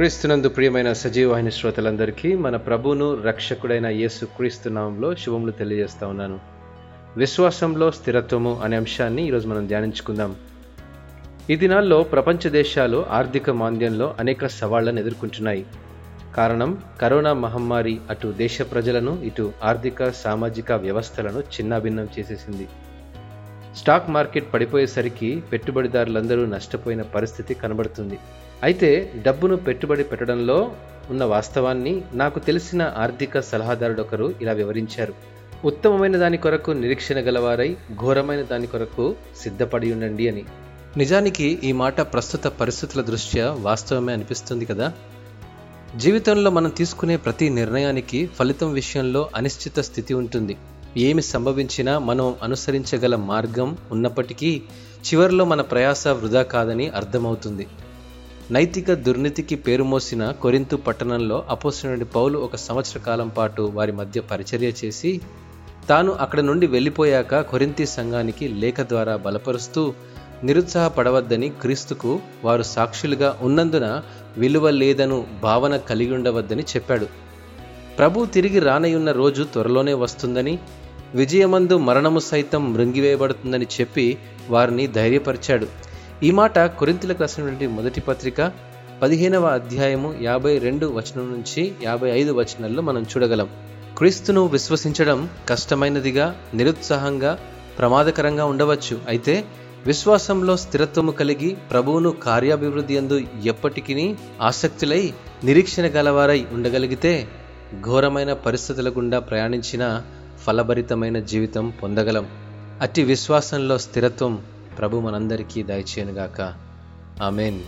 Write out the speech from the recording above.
క్రీస్తునందు ప్రియమైన సజీవవాహిని శ్రోతలందరికీ మన ప్రభువును రక్షకుడైన యేసు క్రీస్తు నామంలో శుభములు తెలియజేస్తా ఉన్నాను. విశ్వాసంలో స్థిరత్వము అనే అంశాన్ని ఈరోజు మనం ధ్యానించుకుందాం. ఈ దినాల్లో ప్రపంచ దేశాలు ఆర్థిక మాంద్యంలో అనేక సవాళ్ళను ఎదుర్కొంటున్నాయి. కారణం కరోనా మహమ్మారి అటు దేశ ప్రజలను ఇటు ఆర్థిక సామాజిక వ్యవస్థలను చిన్నాభిన్నం చేసేసింది. స్టాక్ మార్కెట్ పడిపోయేసరికి పెట్టుబడిదారులందరూ నష్టపోయిన పరిస్థితి కనబడుతుంది. అయితే డబ్బును పెట్టుబడి పెట్టడంలో ఉన్న వాస్తవాన్ని నాకు తెలిసిన ఆర్థిక సలహాదారుడొకరు ఇలా వివరించారు. ఉత్తమమైన దాని కొరకు నిరీక్షణ గలవారై ఘోరమైన దాని కొరకు సిద్ధపడి ఉండండి అని. నిజానికి ఈ మాట ప్రస్తుత పరిస్థితుల దృష్ట్యా వాస్తవమే అనిపిస్తుంది కదా? జీవితంలో మనం తీసుకునే ప్రతి నిర్ణయానికి ఫలితం విషయంలో అనిశ్చిత స్థితి ఉంటుంది. ఏమి సంభవించినా మనం అనుసరించగల మార్గం ఉన్నప్పటికీ చివరిలో మన ప్రయాస వృధా కాదని అర్థమవుతుంది. నైతిక దుర్నీతికి పేరుమోసిన కొరింతు పట్టణంలో అపోసినడి పౌలు ఒక సంవత్సర కాలం పాటు వారి మధ్య పరిచర్య చేసి తాను అక్కడ నుండి వెళ్ళిపోయాక కొరింతి సంఘానికి లేఖ ద్వారా బలపరుస్తూ నిరుత్సాహపడవద్దని క్రీస్తుకు వారు సాక్షులుగా ఉన్నందున విలువ లేదను భావన కలిగి ఉండవద్దని చెప్పాడు. ప్రభు తిరిగి రానయ్యున్న రోజు త్వరలోనే వస్తుందని విజయమందు మరణము సైతం మృంగివేయబడుతుందని చెప్పి వారిని ధైర్యపరిచాడు. ఈ మాట కొరింతలకు రాసినటువంటి మొదటి పత్రిక పదిహేనవ అధ్యాయము యాభై రెండు వచనం నుంచి యాభై ఐదు వచనాల్లో మనం చూడగలం. క్రీస్తును విశ్వసించడం కష్టమైనదిగా నిరుత్సాహంగా ప్రమాదకరంగా ఉండవచ్చు. అయితే విశ్వాసంలో స్థిరత్వము కలిగి ప్రభువును కార్యాభివృద్ధి అందు ఎప్పటికీ ఆసక్తులై నిరీక్షణ గలవారై ఉండగలిగితే ఘోరమైన పరిస్థితుల గుండా ప్రయాణించిన ఫలభరితమైన జీవితం పొందగలం. అట్టి విశ్వాసంలో స్థిరత్వం ప్రభు మనందరికీ దయచేయనుగాక. ఆమెన్.